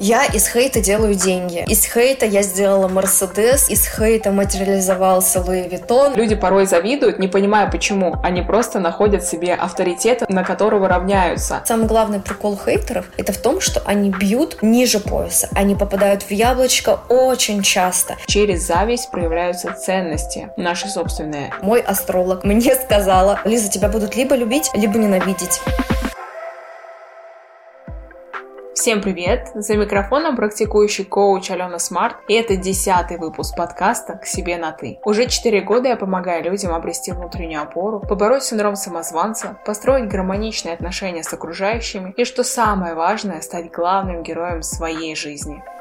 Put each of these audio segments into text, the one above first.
Я из хейта делаю деньги. Из хейта я сделала Мерседес, из хейта материализовался Луи Виттон. Люди порой завидуют, не понимая почему. Они просто находят себе авторитет, на которого равняются. Самый главный прикол хейтеров – это в том, что они бьют ниже пояса. Они попадают в яблочко очень часто. Через зависть проявляются ценности, наши собственные. Мой астролог мне сказала, Лиза, тебя будут либо любить, либо ненавидеть. Всем привет! За микрофоном практикующий коуч Алена Смарт, и это десятый выпуск подкаста «К себе на ты». Уже четыре года я помогаю людям обрести внутреннюю опору, побороть синдром самозванца, построить гармоничные отношения с окружающими и, что самое важное, стать главным героем своей жизни –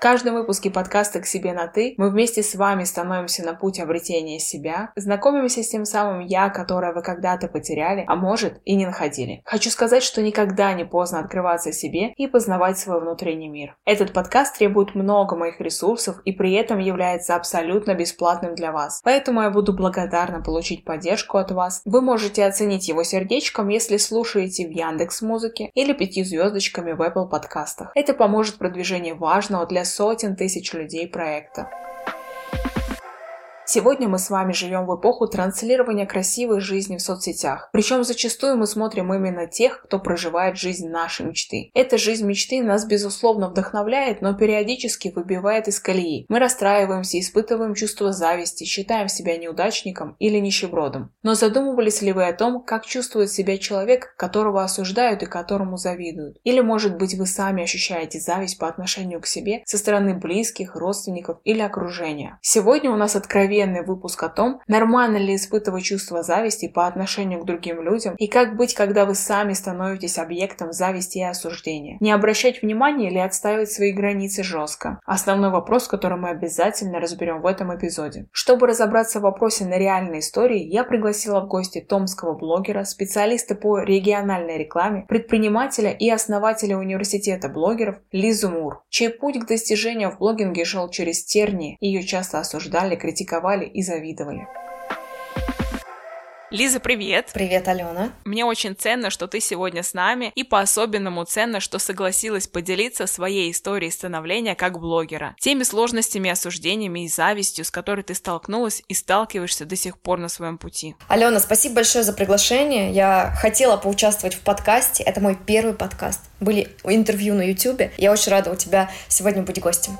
в каждом выпуске подкаста «К себе на ты» мы вместе с вами становимся на путь обретения себя, знакомимся с тем самым «я», которое вы когда-то потеряли, а может и не находили. Хочу сказать, что никогда не поздно открываться себе и познавать свой внутренний мир. Этот подкаст требует много моих ресурсов и при этом является абсолютно бесплатным для вас. Поэтому я буду благодарна получить поддержку от вас. Вы можете оценить его сердечком, если слушаете в Яндекс Музыке или пяти звездочками в Apple подкастах. Это поможет продвижению важного для сотен тысяч людей проекта. Сегодня мы с вами живем в эпоху транслирования красивой жизни в соцсетях. Причем зачастую мы смотрим именно тех, кто проживает жизнь нашей мечты. Эта жизнь мечты нас безусловно вдохновляет, но периодически выбивает из колеи. Мы расстраиваемся, испытываем чувство зависти, считаем себя неудачником или нищебродом. Но задумывались ли вы о том, как чувствует себя человек, которого осуждают и которому завидуют? Или может быть вы сами ощущаете зависть по отношению к себе со стороны близких, родственников или окружения? Сегодня у нас откровенно откровенный выпуск о том, нормально ли испытывать чувство зависти по отношению к другим людям и как быть, когда вы сами становитесь объектом зависти и осуждения. Не обращать внимания или отстаивать свои границы жестко. Основной вопрос, который мы обязательно разберем в этом эпизоде. Чтобы разобраться в вопросе на реальной истории, я пригласила в гости томского блогера, специалиста по региональной рекламе, предпринимателя и основателя университета блогеров Лизу Мур, чей путь к достижению в блогинге шел через тернии, ее часто осуждали, критиковали критиковали и завидовали. Лиза, привет! Привет, Алена! Мне очень ценно, что ты сегодня с нами, и по-особенному ценно, что согласилась поделиться своей историей становления как блогера, теми сложностями, осуждениями и завистью, с которой ты столкнулась и сталкиваешься до сих пор на своем пути. Алена, спасибо большое за приглашение. Я хотела поучаствовать в подкасте. Это мой первый подкаст. Были интервью на YouTube. Я очень рада у тебя сегодня быть гостем.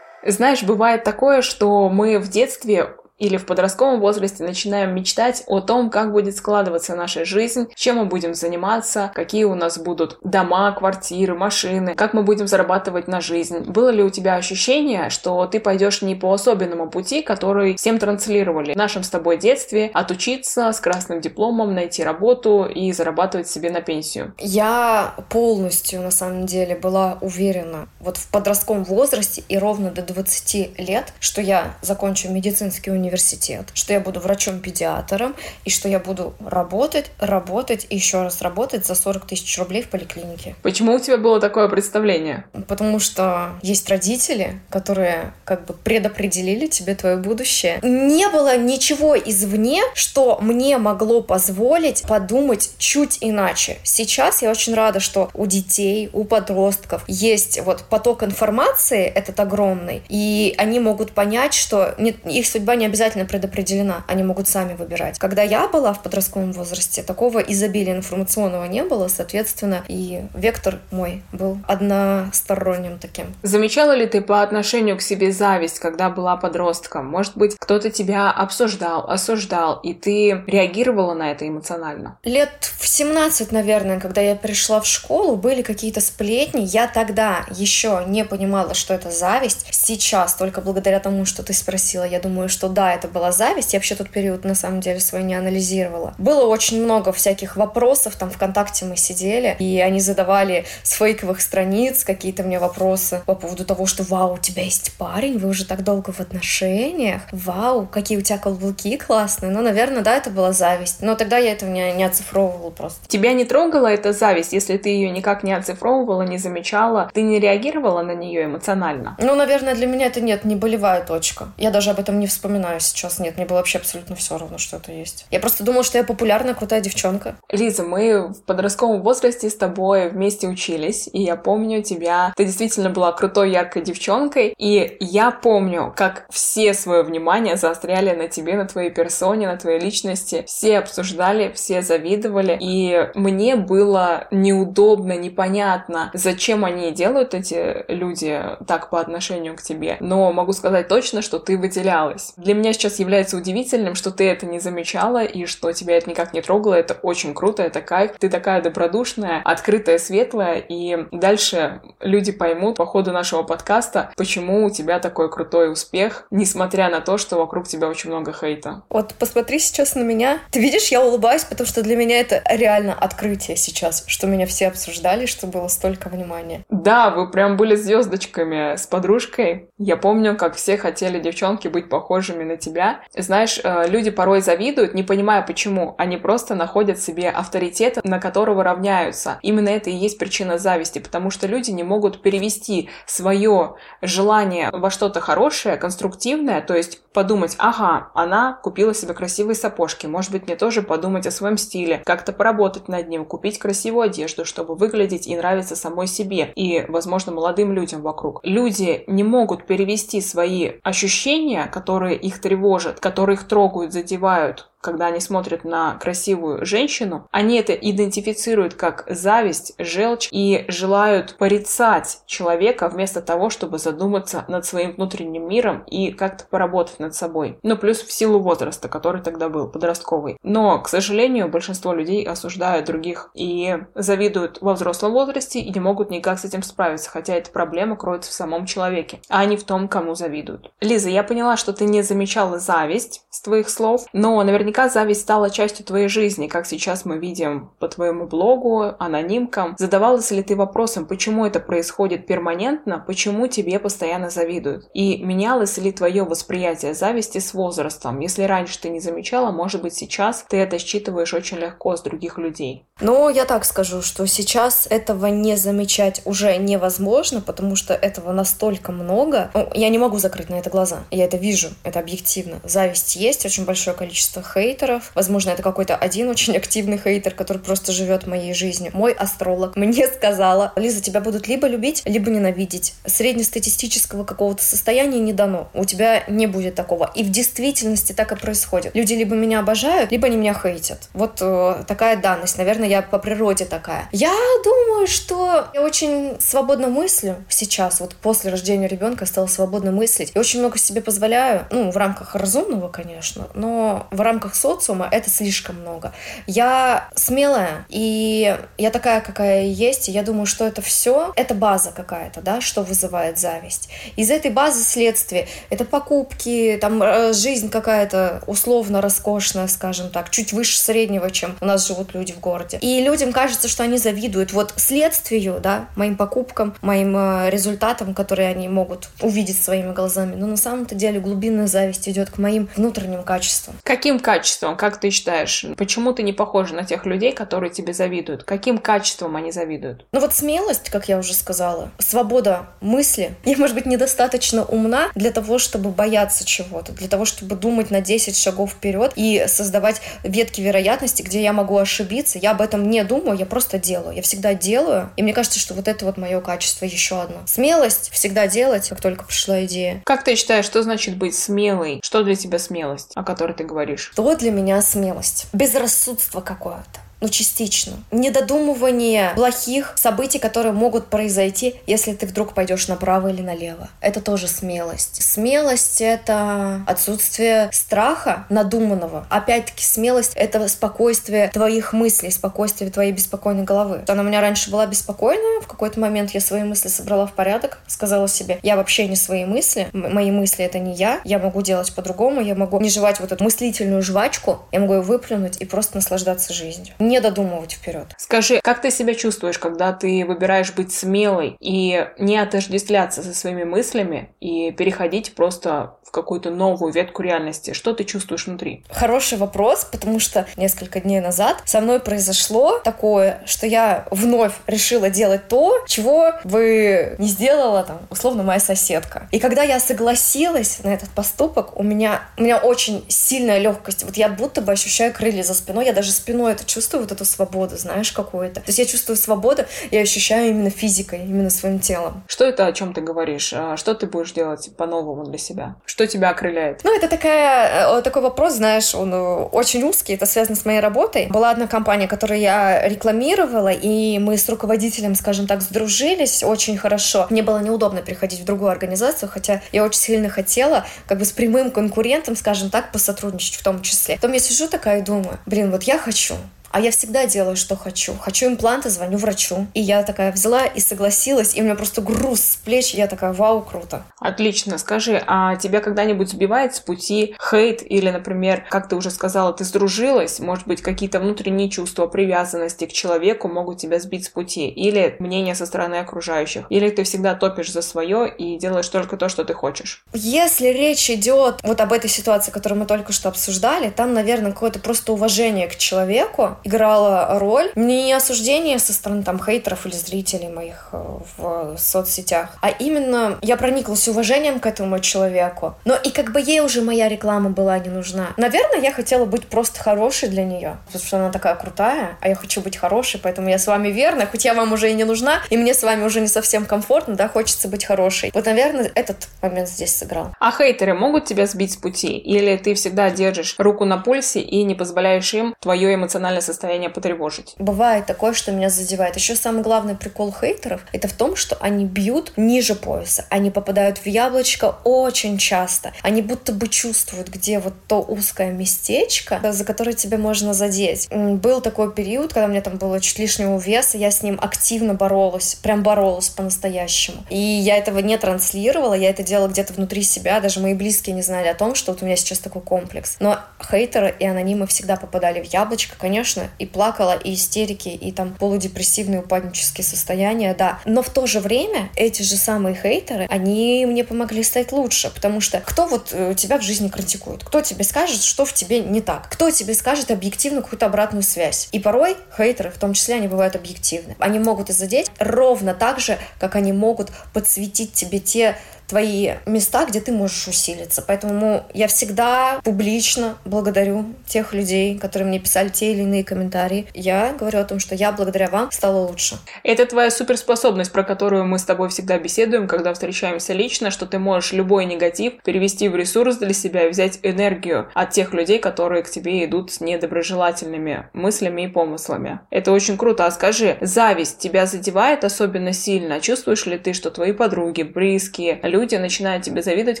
Знаешь, бывает такое, что мы в детстве или в подростковом возрасте начинаем мечтать о том, как будет складываться наша жизнь, чем мы будем заниматься, какие у нас будут дома, квартиры, машины, как мы будем зарабатывать на жизнь. Было ли у тебя ощущение, что ты пойдешь не по особенному пути, который всем транслировали в нашем с тобой детстве, отучиться с красным дипломом, найти работу и зарабатывать себе на пенсию? Я полностью, на самом деле, была уверена вот в подростковом возрасте и ровно до 20 лет, что я закончу медицинский университет университет, что я буду врачом-педиатром, и что я буду работать, работать и еще раз работать за 40 тысяч рублей в поликлинике. Почему у тебя было такое представление? Потому что есть родители, которые как бы предопределили тебе твое будущее. Не было ничего извне, что мне могло позволить подумать чуть иначе. Сейчас я очень рада, что у детей, у подростков есть вот поток информации, этот огромный, и они могут понять, что не, их судьба не обязательно обязательно предопределена, они могут сами выбирать. Когда я была в подростковом возрасте, такого изобилия информационного не было, соответственно, и вектор мой был односторонним таким. Замечала ли ты по отношению к себе зависть, когда была подростком? Может быть, кто-то тебя обсуждал, осуждал, и ты реагировала на это эмоционально? Лет в 17, наверное, когда я пришла в школу, были какие-то сплетни. Я тогда еще не понимала, что это зависть. Сейчас, только благодаря тому, что ты спросила, я думаю, что да, это была зависть. Я вообще тот период на самом деле свой не анализировала. Было очень много всяких вопросов, там ВКонтакте мы сидели, и они задавали с фейковых страниц какие-то мне вопросы по поводу того, что вау, у тебя есть парень, вы уже так долго в отношениях, вау, какие у тебя каблуки классные. Ну, наверное, да, это была зависть. Но тогда я этого не, не оцифровывала просто. Тебя не трогала эта зависть, если ты ее никак не оцифровывала, не замечала, ты не реагировала на нее эмоционально? Ну, наверное, для меня это нет, не болевая точка. Я даже об этом не вспоминаю знаю сейчас. Нет, мне было вообще абсолютно все равно, что это есть. Я просто думала, что я популярная, крутая девчонка. Лиза, мы в подростковом возрасте с тобой вместе учились, и я помню тебя. Ты действительно была крутой, яркой девчонкой, и я помню, как все свое внимание заостряли на тебе, на твоей персоне, на твоей личности. Все обсуждали, все завидовали, и мне было неудобно, непонятно, зачем они делают эти люди так по отношению к тебе. Но могу сказать точно, что ты выделялась. Для меня сейчас является удивительным, что ты это не замечала и что тебя это никак не трогало. Это очень круто, это кайф. Ты такая добродушная, открытая, светлая, и дальше люди поймут по ходу нашего подкаста, почему у тебя такой крутой успех, несмотря на то, что вокруг тебя очень много хейта. Вот посмотри сейчас на меня. Ты видишь, я улыбаюсь, потому что для меня это реально открытие сейчас, что меня все обсуждали, что было столько внимания. Да, вы прям были звездочками с подружкой. Я помню, как все хотели девчонки быть похожими на тебя. Знаешь, э, люди порой завидуют, не понимая почему. Они просто находят себе авторитет, на которого равняются. Именно это и есть причина зависти, потому что люди не могут перевести свое желание во что-то хорошее, конструктивное, то есть подумать, ага, она купила себе красивые сапожки, может быть, мне тоже подумать о своем стиле, как-то поработать над ним, купить красивую одежду, чтобы выглядеть и нравиться самой себе и, возможно, молодым людям вокруг. Люди не могут перевести свои ощущения, которые их тревожат, которые их трогают, задевают, когда они смотрят на красивую женщину, они это идентифицируют как зависть, желчь и желают порицать человека вместо того, чтобы задуматься над своим внутренним миром и как-то поработать над собой. Ну, плюс в силу возраста, который тогда был, подростковый. Но, к сожалению, большинство людей осуждают других и завидуют во взрослом возрасте и не могут никак с этим справиться, хотя эта проблема кроется в самом человеке, а не в том, кому завидуют. Лиза, я поняла, что ты не замечала зависть с твоих слов, но наверняка наверняка зависть стала частью твоей жизни, как сейчас мы видим по твоему блогу, анонимкам. Задавалась ли ты вопросом, почему это происходит перманентно, почему тебе постоянно завидуют? И менялось ли твое восприятие зависти с возрастом? Если раньше ты не замечала, может быть сейчас ты это считываешь очень легко с других людей. Ну, я так скажу, что сейчас этого не замечать уже невозможно, потому что этого настолько много. Ну, я не могу закрыть на это глаза. Я это вижу, это объективно. Зависть есть, очень большое количество хейтеров. Возможно, это какой-то один очень активный хейтер, который просто живет моей жизнью. Мой астролог мне сказала, Лиза, тебя будут либо любить, либо ненавидеть. Среднестатистического какого-то состояния не дано. У тебя не будет такого. И в действительности так и происходит. Люди либо меня обожают, либо они меня хейтят. Вот э, такая данность. Наверное, я по природе такая. Я думаю, что я очень свободно мыслю сейчас. Вот после рождения ребенка стала свободно мыслить. И очень много себе позволяю. Ну, в рамках разумного, конечно. Но в рамках рамках социума это слишком много. Я смелая, и я такая, какая есть, и я думаю, что это все, это база какая-то, да, что вызывает зависть. Из этой базы следствие, это покупки, там э, жизнь какая-то условно роскошная, скажем так, чуть выше среднего, чем у нас живут люди в городе. И людям кажется, что они завидуют вот следствию, да, моим покупкам, моим э, результатам, которые они могут увидеть своими глазами. Но на самом-то деле глубинная зависть идет к моим внутренним качествам. Каким качеством, как ты считаешь? Почему ты не похожа на тех людей, которые тебе завидуют? Каким качеством они завидуют? Ну вот смелость, как я уже сказала, свобода мысли. Я, может быть, недостаточно умна для того, чтобы бояться чего-то, для того, чтобы думать на 10 шагов вперед и создавать ветки вероятности, где я могу ошибиться. Я об этом не думаю, я просто делаю. Я всегда делаю. И мне кажется, что вот это вот мое качество еще одно. Смелость всегда делать, как только пришла идея. Как ты считаешь, что значит быть смелой? Что для тебя смелость, о которой ты говоришь? Что для меня смелость? Безрассудство какое-то ну, частично. Недодумывание плохих событий, которые могут произойти, если ты вдруг пойдешь направо или налево. Это тоже смелость. Смелость — это отсутствие страха надуманного. Опять-таки, смелость — это спокойствие твоих мыслей, спокойствие твоей беспокойной головы. Она у меня раньше была беспокойная, в какой-то момент я свои мысли собрала в порядок, сказала себе, я вообще не свои мысли, мои мысли — это не я, я могу делать по-другому, я могу не жевать вот эту мыслительную жвачку, я могу ее выплюнуть и просто наслаждаться жизнью не додумывать вперед. Скажи, как ты себя чувствуешь, когда ты выбираешь быть смелой и не отождествляться со своими мыслями и переходить просто в какую-то новую ветку реальности? Что ты чувствуешь внутри? Хороший вопрос, потому что несколько дней назад со мной произошло такое, что я вновь решила делать то, чего бы не сделала там, условно, моя соседка. И когда я согласилась на этот поступок, у меня, у меня очень сильная легкость. Вот я будто бы ощущаю крылья за спиной, я даже спиной это чувствую, вот эту свободу, знаешь, какую-то. То есть я чувствую свободу, я ощущаю именно физикой, именно своим телом. Что это, о чем ты говоришь? А что ты будешь делать по-новому для себя? Что тебя окрыляет? Ну, это такая, э, такой вопрос, знаешь, он э, очень узкий, это связано с моей работой. Была одна компания, которую я рекламировала, и мы с руководителем, скажем так, сдружились очень хорошо. Мне было неудобно приходить в другую организацию, хотя я очень сильно хотела как бы с прямым конкурентом, скажем так, посотрудничать в том числе. Потом я сижу такая и думаю, блин, вот я хочу, а я всегда делаю, что хочу. Хочу импланты, звоню врачу. И я такая взяла и согласилась, и у меня просто груз с плеч, я такая, вау, круто. Отлично. Скажи, а тебя когда-нибудь сбивает с пути хейт или, например, как ты уже сказала, ты сдружилась, может быть, какие-то внутренние чувства привязанности к человеку могут тебя сбить с пути, или мнение со стороны окружающих, или ты всегда топишь за свое и делаешь только то, что ты хочешь? Если речь идет вот об этой ситуации, которую мы только что обсуждали, там, наверное, какое-то просто уважение к человеку, играла роль не осуждение со стороны там хейтеров или зрителей моих э, в соцсетях, а именно я прониклась уважением к этому человеку. Но и как бы ей уже моя реклама была не нужна. Наверное, я хотела быть просто хорошей для нее, потому что она такая крутая, а я хочу быть хорошей, поэтому я с вами верна, хоть я вам уже и не нужна, и мне с вами уже не совсем комфортно, да, хочется быть хорошей. Вот, наверное, этот момент здесь сыграл. А хейтеры могут тебя сбить с пути? Или ты всегда держишь руку на пульсе и не позволяешь им твое эмоциональное состояние потревожить. Бывает такое, что меня задевает. Еще самый главный прикол хейтеров — это в том, что они бьют ниже пояса. Они попадают в яблочко очень часто. Они будто бы чувствуют, где вот то узкое местечко, за которое тебе можно задеть. Был такой период, когда у меня там было чуть лишнего веса, я с ним активно боролась, прям боролась по-настоящему. И я этого не транслировала, я это делала где-то внутри себя, даже мои близкие не знали о том, что вот у меня сейчас такой комплекс. Но хейтеры и анонимы всегда попадали в яблочко, конечно, конечно, и плакала, и истерики, и там полудепрессивные упаднические состояния, да. Но в то же время эти же самые хейтеры, они мне помогли стать лучше, потому что кто вот э, тебя в жизни критикует? Кто тебе скажет, что в тебе не так? Кто тебе скажет объективно какую-то обратную связь? И порой хейтеры, в том числе, они бывают объективны. Они могут и задеть ровно так же, как они могут подсветить тебе те твои места, где ты можешь усилиться. Поэтому я всегда публично благодарю тех людей, которые мне писали те или иные комментарии. Я говорю о том, что я благодаря вам стала лучше. Это твоя суперспособность, про которую мы с тобой всегда беседуем, когда встречаемся лично, что ты можешь любой негатив перевести в ресурс для себя и взять энергию от тех людей, которые к тебе идут с недоброжелательными мыслями и помыслами. Это очень круто. А скажи, зависть тебя задевает особенно сильно? Чувствуешь ли ты, что твои подруги, близкие, люди, люди начинают тебе завидовать,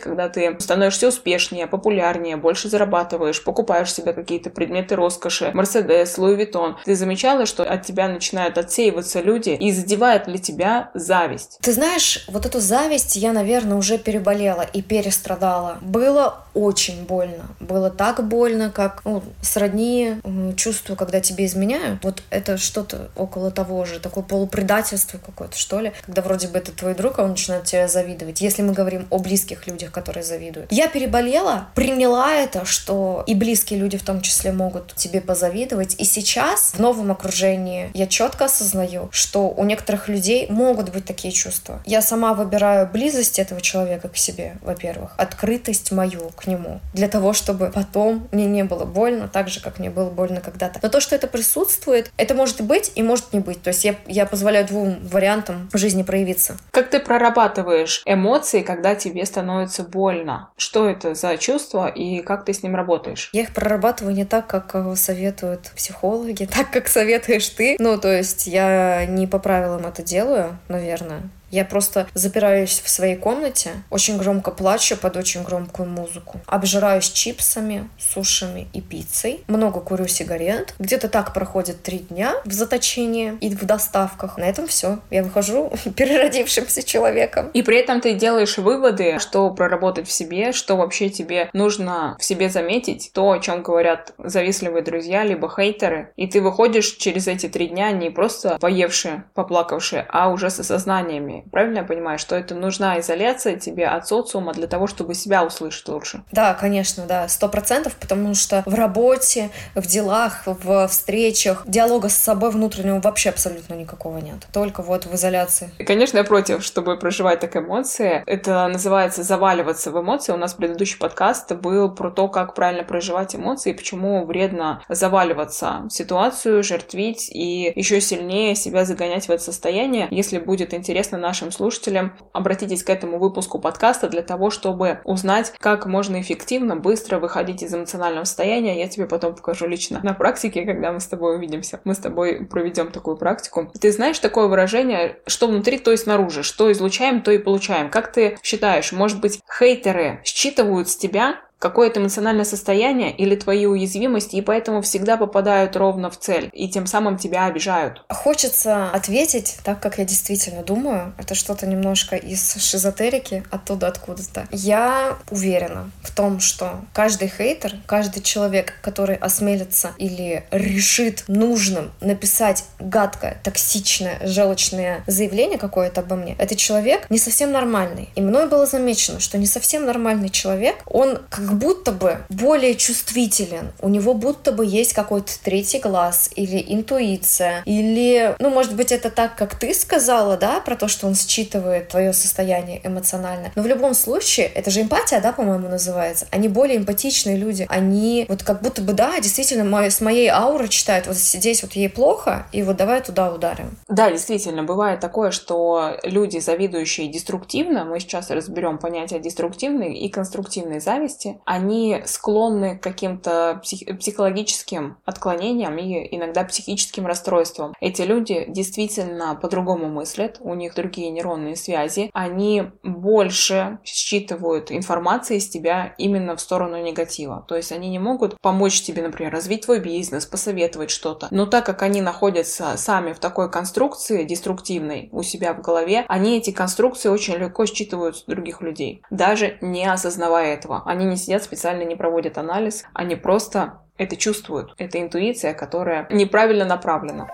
когда ты становишься успешнее, популярнее, больше зарабатываешь, покупаешь себе какие-то предметы роскоши, Мерседес, Луи Виттон. Ты замечала, что от тебя начинают отсеиваться люди, и задевает ли тебя зависть? Ты знаешь, вот эту зависть я, наверное, уже переболела и перестрадала. Было очень больно. Было так больно, как ну, сродни чувству, когда тебе изменяют. Вот это что-то около того же, такое полупредательство какое-то, что ли, когда вроде бы это твой друг, а он начинает тебя завидовать. Если мы говорим о близких людях, которые завидуют. Я переболела, приняла это, что и близкие люди в том числе могут тебе позавидовать. И сейчас в новом окружении я четко осознаю, что у некоторых людей могут быть такие чувства. Я сама выбираю близость этого человека к себе, во-первых, открытость мою к нему, для того, чтобы потом мне не было больно, так же, как мне было больно когда-то. Но то, что это присутствует, это может быть и может не быть. То есть я, я позволяю двум вариантам жизни проявиться. Как ты прорабатываешь эмоции, когда тебе становится больно? Что это за чувство и как ты с ним работаешь? Я их прорабатываю не так, как э, советуют психологи, так, как советуешь ты. Ну, то есть я не по правилам это делаю, наверное Я просто запираюсь в своей комнате, очень громко плачу под очень громкую музыку, обжираюсь чипсами, сушами и пиццей, много курю сигарет. Где-то так проходит три дня в заточении и в доставках. На этом все. Я выхожу переродившимся человеком. И при этом ты делаешь выводы, что проработать в себе, что вообще тебе нужно в себе заметить, то, о чем говорят завистливые друзья, либо хейтеры. И ты выходишь через эти три дня не просто поевшие, поплакавшие, а уже с осознаниями. Правильно я понимаю, что это нужна изоляция тебе от социума для того, чтобы себя услышать лучше? Да, конечно, да, сто процентов, потому что в работе, в делах, в встречах диалога с собой внутреннего вообще абсолютно никакого нет. Только вот в изоляции. И, конечно, я против, чтобы проживать так эмоции. Это называется заваливаться в эмоции. У нас предыдущий подкаст был про то, как правильно проживать эмоции почему вредно заваливаться в ситуацию, жертвить и еще сильнее себя загонять в это состояние. Если будет интересно нашим слушателям, обратитесь к этому выпуску подкаста для того, чтобы узнать, как можно эффективно, быстро выходить из эмоционального состояния. Я тебе потом покажу лично на практике, когда мы с тобой увидимся. Мы с тобой проведем такую практику. Ты знаешь такое выражение, что внутри, то и снаружи, что излучаем, то и получаем. Как ты считаешь, может быть, хейтеры считывают с тебя какое-то эмоциональное состояние или твои уязвимости, и поэтому всегда попадают ровно в цель, и тем самым тебя обижают. Хочется ответить так, как я действительно думаю. Это что-то немножко из шизотерики, оттуда откуда-то. Я уверена в том, что каждый хейтер, каждый человек, который осмелится или решит нужным написать гадкое, токсичное, желчное заявление какое-то обо мне, этот человек не совсем нормальный. И мной было замечено, что не совсем нормальный человек, он как как будто бы более чувствителен. У него будто бы есть какой-то третий глаз или интуиция. Или, ну, может быть, это так, как ты сказала, да, про то, что он считывает твое состояние эмоциональное. Но в любом случае, это же эмпатия, да, по-моему, называется. Они более эмпатичные люди. Они вот как будто бы, да, действительно, мой, с моей ауры читают. Вот здесь вот ей плохо, и вот давай туда ударим. Да, действительно, бывает такое, что люди, завидующие деструктивно, мы сейчас разберем понятие деструктивной и конструктивной зависти, они склонны к каким-то псих- психологическим отклонениям и иногда психическим расстройствам. Эти люди действительно по-другому мыслят, у них другие нейронные связи, они больше считывают информации из тебя именно в сторону негатива. То есть они не могут помочь тебе, например, развить твой бизнес, посоветовать что-то. Но так как они находятся сами в такой конструкции деструктивной у себя в голове, они эти конструкции очень легко считывают с других людей, даже не осознавая этого. Они не сидят специально не проводят анализ, они просто это чувствуют. Это интуиция, которая неправильно направлена.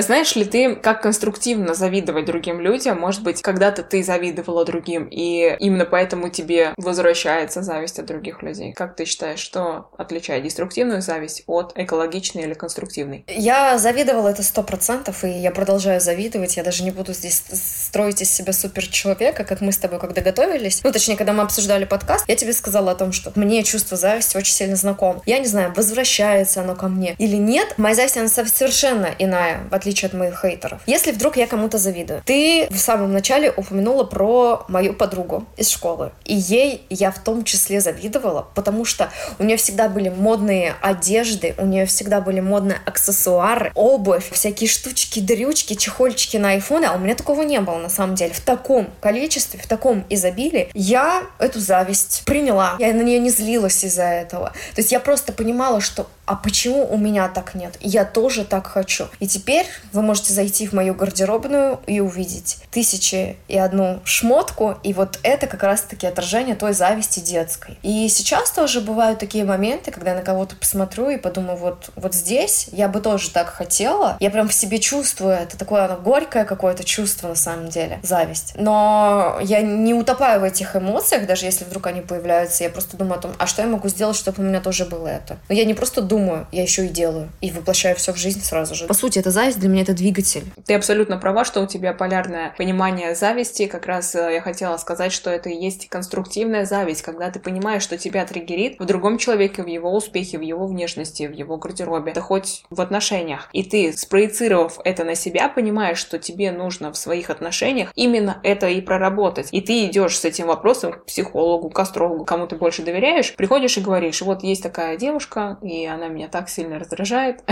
Знаешь ли ты, как конструктивно завидовать другим людям? Может быть, когда-то ты завидовала другим, и именно поэтому тебе возвращается зависть от других людей. Как ты считаешь, что отличает деструктивную зависть от экологичной или конструктивной? Я завидовала это сто процентов, и я продолжаю завидовать. Я даже не буду здесь строить из себя супер человека, как мы с тобой, когда готовились. Ну, точнее, когда мы обсуждали подкаст, я тебе сказала о том, что мне чувство зависти очень сильно знакомо. Я не знаю, возвращается оно ко мне или нет. Моя зависть, она совершенно иная, в отличие отличие от моих хейтеров. Если вдруг я кому-то завидую. Ты в самом начале упомянула про мою подругу из школы. И ей я в том числе завидовала, потому что у нее всегда были модные одежды, у нее всегда были модные аксессуары, обувь, всякие штучки, дрючки, чехольчики на айфоны, а у меня такого не было на самом деле. В таком количестве, в таком изобилии я эту зависть приняла. Я на нее не злилась из-за этого. То есть я просто понимала, что а почему у меня так нет? Я тоже так хочу. И теперь вы можете зайти в мою гардеробную и увидеть тысячи и одну шмотку, и вот это как раз-таки отражение той зависти детской. И сейчас тоже бывают такие моменты, когда я на кого-то посмотрю и подумаю, вот, вот здесь я бы тоже так хотела. Я прям в себе чувствую, это такое оно горькое какое-то чувство на самом деле, зависть. Но я не утопаю в этих эмоциях, даже если вдруг они появляются, я просто думаю о том, а что я могу сделать, чтобы у меня тоже было это. Но я не просто думаю, я еще и делаю. И воплощаю все в жизнь сразу же. По сути, это зависть для меня это двигатель. Ты абсолютно права, что у тебя полярное понимание зависти. Как раз э, я хотела сказать, что это и есть конструктивная зависть, когда ты понимаешь, что тебя триггерит в другом человеке, в его успехе, в его внешности, в его гардеробе, да хоть в отношениях. И ты, спроецировав это на себя, понимаешь, что тебе нужно в своих отношениях именно это и проработать. И ты идешь с этим вопросом к психологу, к астрологу, кому ты больше доверяешь, приходишь и говоришь, вот есть такая девушка, и она меня так сильно раздражает.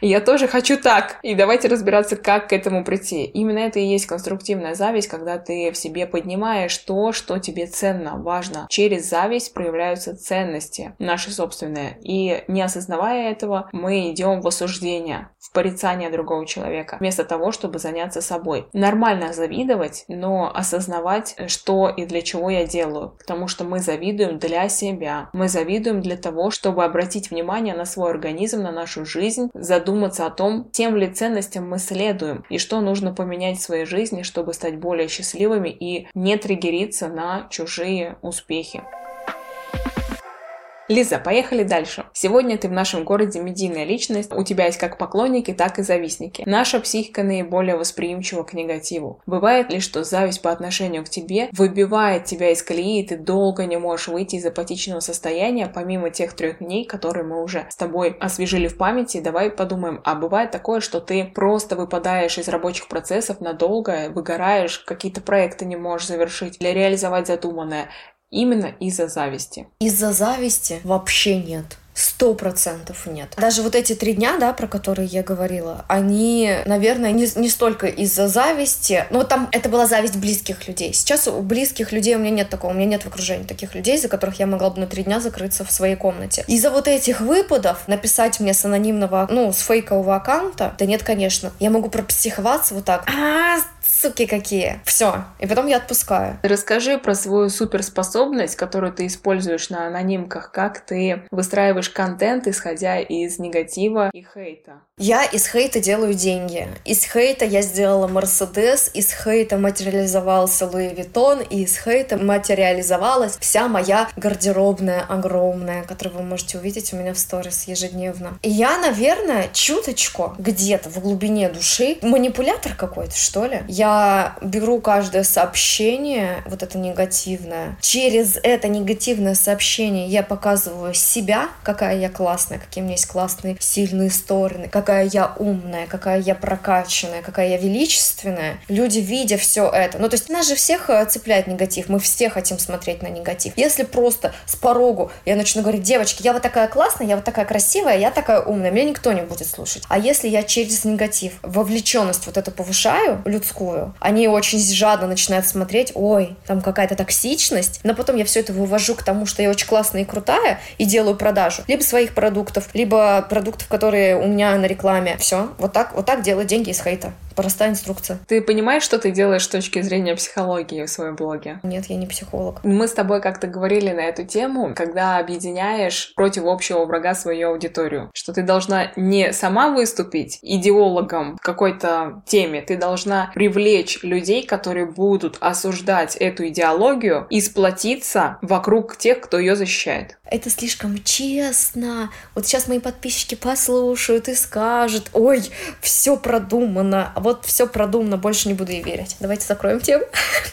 и я тоже хочу так. И давайте разбираться, как к этому прийти. Именно это и есть конструктивная зависть, когда ты в себе поднимаешь то, что тебе ценно, важно. Через зависть проявляются ценности наши собственные. И не осознавая этого, мы идем в осуждение, в порицание другого человека, вместо того, чтобы заняться собой. Нормально завидовать, но осознавать, что и для чего я делаю. Потому что мы завидуем для себя. Мы завидуем для того, чтобы обратить внимание на свой организм, на нашу жизнь, задуматься о том, тем ли ценностям мы следуем и что нужно поменять в своей жизни, чтобы стать более счастливыми и не триггериться на чужие успехи. Лиза, поехали дальше. Сегодня ты в нашем городе медийная личность, у тебя есть как поклонники, так и завистники. Наша психика наиболее восприимчива к негативу. Бывает ли, что зависть по отношению к тебе выбивает тебя из колеи, и ты долго не можешь выйти из апатичного состояния, помимо тех трех дней, которые мы уже с тобой освежили в памяти, давай подумаем, а бывает такое, что ты просто выпадаешь из рабочих процессов надолго, выгораешь, какие-то проекты не можешь завершить или реализовать задуманное, именно из-за зависти? Из-за зависти вообще нет. Сто процентов нет. Даже вот эти три дня, да, про которые я говорила, они, наверное, не, не столько из-за зависти, но там это была зависть близких людей. Сейчас у близких людей у меня нет такого, у меня нет в окружении таких людей, за которых я могла бы на три дня закрыться в своей комнате. Из-за вот этих выпадов написать мне с анонимного, ну, с фейкового аккаунта, да нет, конечно. Я могу пропсиховаться вот так. А, суки какие. Все. И потом я отпускаю. Расскажи про свою суперспособность, которую ты используешь на анонимках. Как ты выстраиваешь контент, исходя из негатива и хейта? Я из хейта делаю деньги. Из хейта я сделала Мерседес, из хейта материализовался Луи Виттон, и из хейта материализовалась вся моя гардеробная огромная, которую вы можете увидеть у меня в сторис ежедневно. И я, наверное, чуточку где-то в глубине души манипулятор какой-то, что ли. Я беру каждое сообщение, вот это негативное. Через это негативное сообщение я показываю себя, какая я классная, какие у меня есть классные, сильные стороны, какая я умная, какая я прокачанная, какая я величественная. Люди, видя все это, ну то есть нас же всех э, цепляет негатив, мы все хотим смотреть на негатив. Если просто с порогу я начну говорить, девочки, я вот такая классная, я вот такая красивая, я такая умная, меня никто не будет слушать. А если я через негатив вовлеченность вот эту повышаю, людскую, они очень жадно начинают смотреть, ой, там какая-то токсичность, но потом я все это вывожу к тому, что я очень классная и крутая, и делаю продажу. Либо своих продуктов, либо продуктов, которые у меня на рекламе. Все. Вот так, вот так делать деньги из хейта. Простая инструкция. Ты понимаешь, что ты делаешь с точки зрения психологии в своем блоге? Нет, я не психолог. Мы с тобой как-то говорили на эту тему, когда объединяешь против общего врага свою аудиторию. Что ты должна не сама выступить идеологом в какой-то теме, ты должна привлечь людей, которые будут осуждать эту идеологию и сплотиться вокруг тех, кто ее защищает. Это слишком честно. Вот сейчас мои подписчики послушают и скажут, ой, все продумано, вот все продумано, больше не буду ей верить. Давайте закроем тему.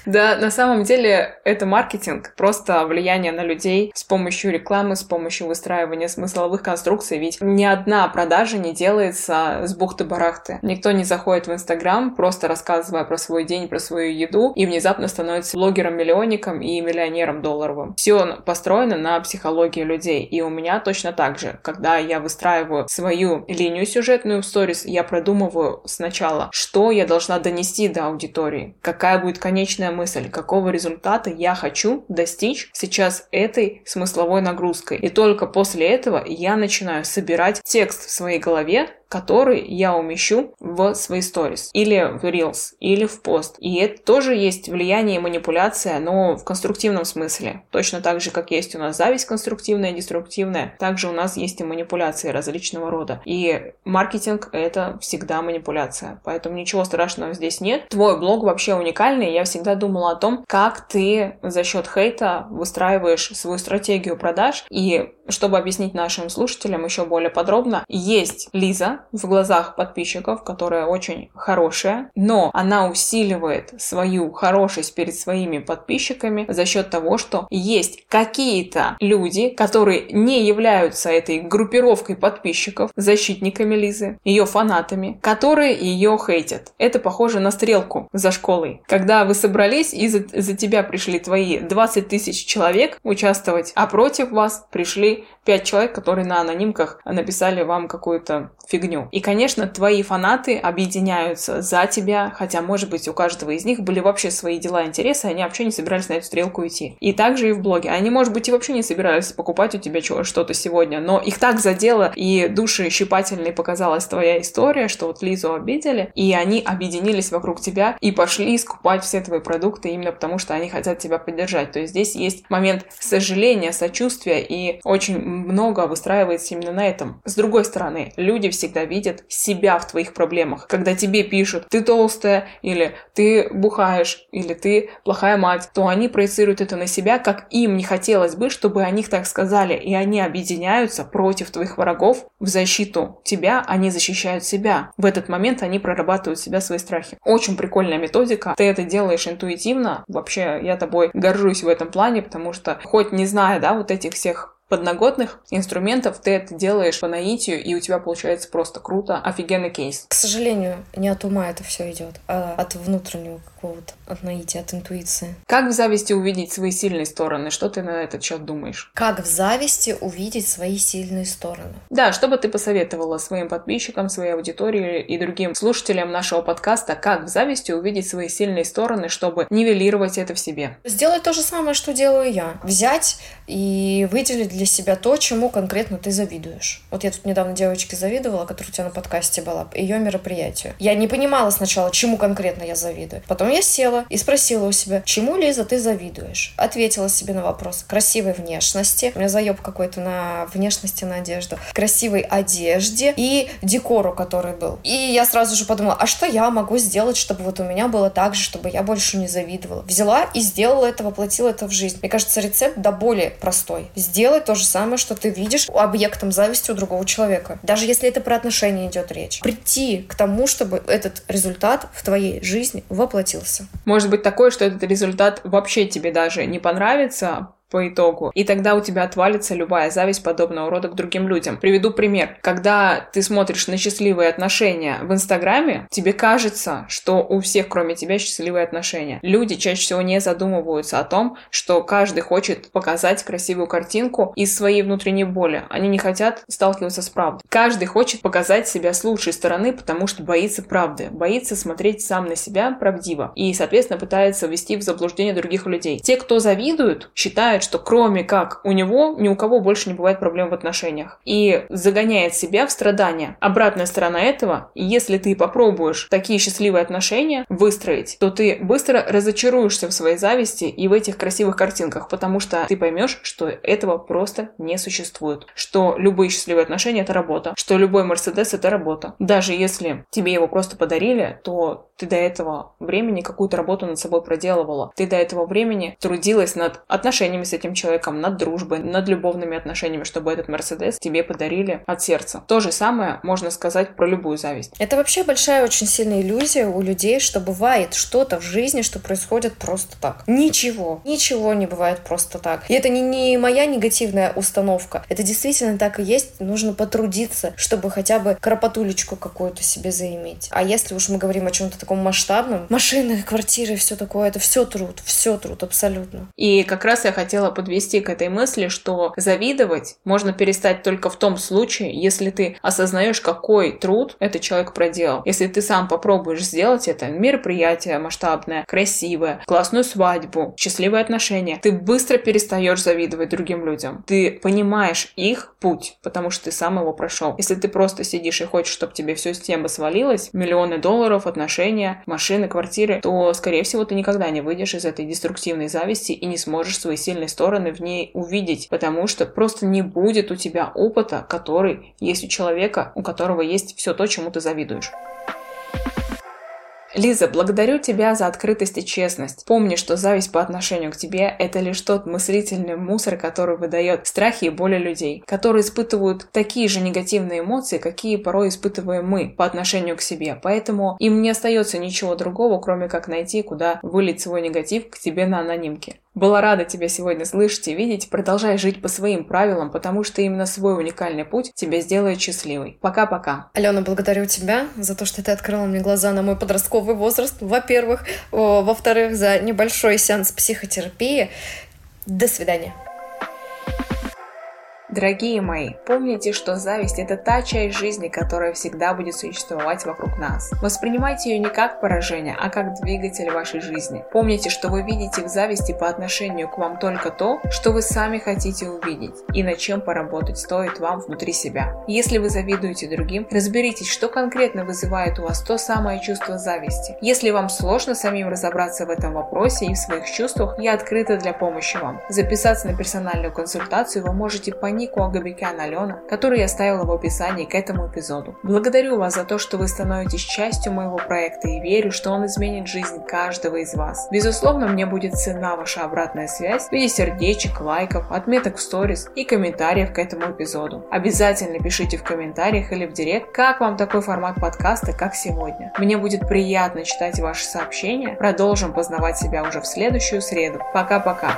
Да, на самом деле это маркетинг, просто влияние на людей с помощью рекламы, с помощью выстраивания смысловых конструкций. Ведь ни одна продажа не делается с бухты-барахты. Никто не заходит в Инстаграм, просто рассказывая про свой день, про свою еду, и внезапно становится блогером-миллионником и миллионером долларовым. Все построено на психологии людей. И у меня точно так же. Когда я выстраиваю свою линию сюжетную в сторис, я продумываю сначала, что я должна донести до аудитории, какая будет конечная мысль, какого результата я хочу достичь сейчас этой смысловой нагрузкой. И только после этого я начинаю собирать текст в своей голове, который я умещу в свои сторис, или в Reels, или в пост. И это тоже есть влияние и манипуляция, но в конструктивном смысле. Точно так же, как есть у нас зависть конструктивная и деструктивная, также у нас есть и манипуляции различного рода. И маркетинг — это всегда манипуляция. Поэтому ничего страшного здесь нет. Твой блог вообще уникальный. Я всегда думала о том, как ты за счет хейта выстраиваешь свою стратегию продаж. И чтобы объяснить нашим слушателям еще более подробно, есть Лиза, в глазах подписчиков, которая очень хорошая, но она усиливает свою хорошесть перед своими подписчиками за счет того, что есть какие-то люди, которые не являются этой группировкой подписчиков, защитниками Лизы, ее фанатами, которые ее хейтят. Это похоже на стрелку за школой. Когда вы собрались и за, за тебя пришли твои 20 тысяч человек участвовать, а против вас пришли нашли пять человек, которые на анонимках написали вам какую-то фигню. И, конечно, твои фанаты объединяются за тебя, хотя, может быть, у каждого из них были вообще свои дела, интересы, они вообще не собирались на эту стрелку идти. И также и в блоге. Они, может быть, и вообще не собирались покупать у тебя что-то сегодня, но их так задело и души щипательной показалась твоя история, что вот Лизу обидели, и они объединились вокруг тебя и пошли скупать все твои продукты именно потому, что они хотят тебя поддержать. То есть здесь есть момент сожаления, сочувствия, и очень много выстраивается именно на этом. С другой стороны, люди всегда видят себя в твоих проблемах. Когда тебе пишут, ты толстая, или ты бухаешь, или ты плохая мать, то они проецируют это на себя, как им не хотелось бы, чтобы о них так сказали, и они объединяются против твоих врагов в защиту тебя, они защищают себя. В этот момент они прорабатывают себя свои страхи. Очень прикольная методика. Ты это делаешь интуитивно. Вообще, я тобой горжусь в этом плане, потому что хоть не зная, да, вот этих всех подноготных инструментов ты это делаешь по наитию, и у тебя получается просто круто, офигенный кейс. К сожалению, не от ума это все идет, а от внутреннего какого-то, от наития, от интуиции. Как в зависти увидеть свои сильные стороны? Что ты на этот счет думаешь? Как в зависти увидеть свои сильные стороны? Да, что бы ты посоветовала своим подписчикам, своей аудитории и другим слушателям нашего подкаста, как в зависти увидеть свои сильные стороны, чтобы нивелировать это в себе? Сделать то же самое, что делаю я. Взять и выделить для себя то, чему конкретно ты завидуешь. Вот я тут недавно девочке завидовала, которая у тебя на подкасте была, ее мероприятию. Я не понимала сначала, чему конкретно я завидую. Потом я села и спросила у себя, чему, Лиза, ты завидуешь? Ответила себе на вопрос. Красивой внешности. У меня заеб какой-то на внешности, на одежду. Красивой одежде и декору, который был. И я сразу же подумала, а что я могу сделать, чтобы вот у меня было так же, чтобы я больше не завидовала? Взяла и сделала это, воплотила это в жизнь. Мне кажется, рецепт до более простой. Сделай то же самое, что ты видишь объектом зависти у другого человека. Даже если это про отношения идет речь. Прийти к тому, чтобы этот результат в твоей жизни воплотился. Может быть такое, что этот результат вообще тебе даже не понравится, по итогу. И тогда у тебя отвалится любая зависть подобного рода к другим людям. Приведу пример. Когда ты смотришь на счастливые отношения в Инстаграме, тебе кажется, что у всех, кроме тебя, счастливые отношения. Люди чаще всего не задумываются о том, что каждый хочет показать красивую картинку из своей внутренней боли. Они не хотят сталкиваться с правдой. Каждый хочет показать себя с лучшей стороны, потому что боится правды, боится смотреть сам на себя правдиво и, соответственно, пытается ввести в заблуждение других людей. Те, кто завидуют, считают, считает, что кроме как у него, ни у кого больше не бывает проблем в отношениях. И загоняет себя в страдания. Обратная сторона этого, если ты попробуешь такие счастливые отношения выстроить, то ты быстро разочаруешься в своей зависти и в этих красивых картинках, потому что ты поймешь, что этого просто не существует. Что любые счастливые отношения — это работа. Что любой Мерседес — это работа. Даже если тебе его просто подарили, то ты до этого времени какую-то работу над собой проделывала. Ты до этого времени трудилась над отношениями с этим человеком, над дружбой, над любовными отношениями, чтобы этот Мерседес тебе подарили от сердца. То же самое можно сказать про любую зависть. Это вообще большая очень сильная иллюзия у людей, что бывает что-то в жизни, что происходит просто так. Ничего. Ничего не бывает просто так. И это не, не моя негативная установка. Это действительно так и есть. Нужно потрудиться, чтобы хотя бы кропотулечку какую-то себе заиметь. А если уж мы говорим о чем-то таком масштабном, машины, квартиры, все такое, это все труд, все труд, абсолютно. И как раз я хотела хотела подвести к этой мысли, что завидовать можно перестать только в том случае, если ты осознаешь, какой труд этот человек проделал. Если ты сам попробуешь сделать это, мероприятие масштабное, красивое, классную свадьбу, счастливые отношения, ты быстро перестаешь завидовать другим людям. Ты понимаешь их путь, потому что ты сам его прошел. Если ты просто сидишь и хочешь, чтобы тебе все с темы свалилось, миллионы долларов, отношения, машины, квартиры, то, скорее всего, ты никогда не выйдешь из этой деструктивной зависти и не сможешь свои сильные стороны в ней увидеть, потому что просто не будет у тебя опыта, который есть у человека, у которого есть все то, чему ты завидуешь. Лиза, благодарю тебя за открытость и честность. Помни, что зависть по отношению к тебе – это лишь тот мыслительный мусор, который выдает страхи и боли людей, которые испытывают такие же негативные эмоции, какие порой испытываем мы по отношению к себе. Поэтому им не остается ничего другого, кроме как найти, куда вылить свой негатив к тебе на анонимке. Была рада тебя сегодня слышать и видеть. Продолжай жить по своим правилам, потому что именно свой уникальный путь тебя сделает счастливой. Пока-пока. Алена, благодарю тебя за то, что ты открыла мне глаза на мой подростковый возраст, во-первых. Во-вторых, за небольшой сеанс психотерапии. До свидания. Дорогие мои, помните, что зависть – это та часть жизни, которая всегда будет существовать вокруг нас. Воспринимайте ее не как поражение, а как двигатель вашей жизни. Помните, что вы видите в зависти по отношению к вам только то, что вы сами хотите увидеть, и над чем поработать стоит вам внутри себя. Если вы завидуете другим, разберитесь, что конкретно вызывает у вас то самое чувство зависти. Если вам сложно самим разобраться в этом вопросе и в своих чувствах, я открыта для помощи вам. Записаться на персональную консультацию вы можете по нику Агабекян Алена, который я оставила в описании к этому эпизоду. Благодарю вас за то, что вы становитесь частью моего проекта и верю, что он изменит жизнь каждого из вас. Безусловно, мне будет цена ваша обратная связь в виде сердечек, лайков, отметок в сторис и комментариев к этому эпизоду. Обязательно пишите в комментариях или в директ, как вам такой формат подкаста, как сегодня. Мне будет приятно читать ваши сообщения. Продолжим познавать себя уже в следующую среду. Пока-пока.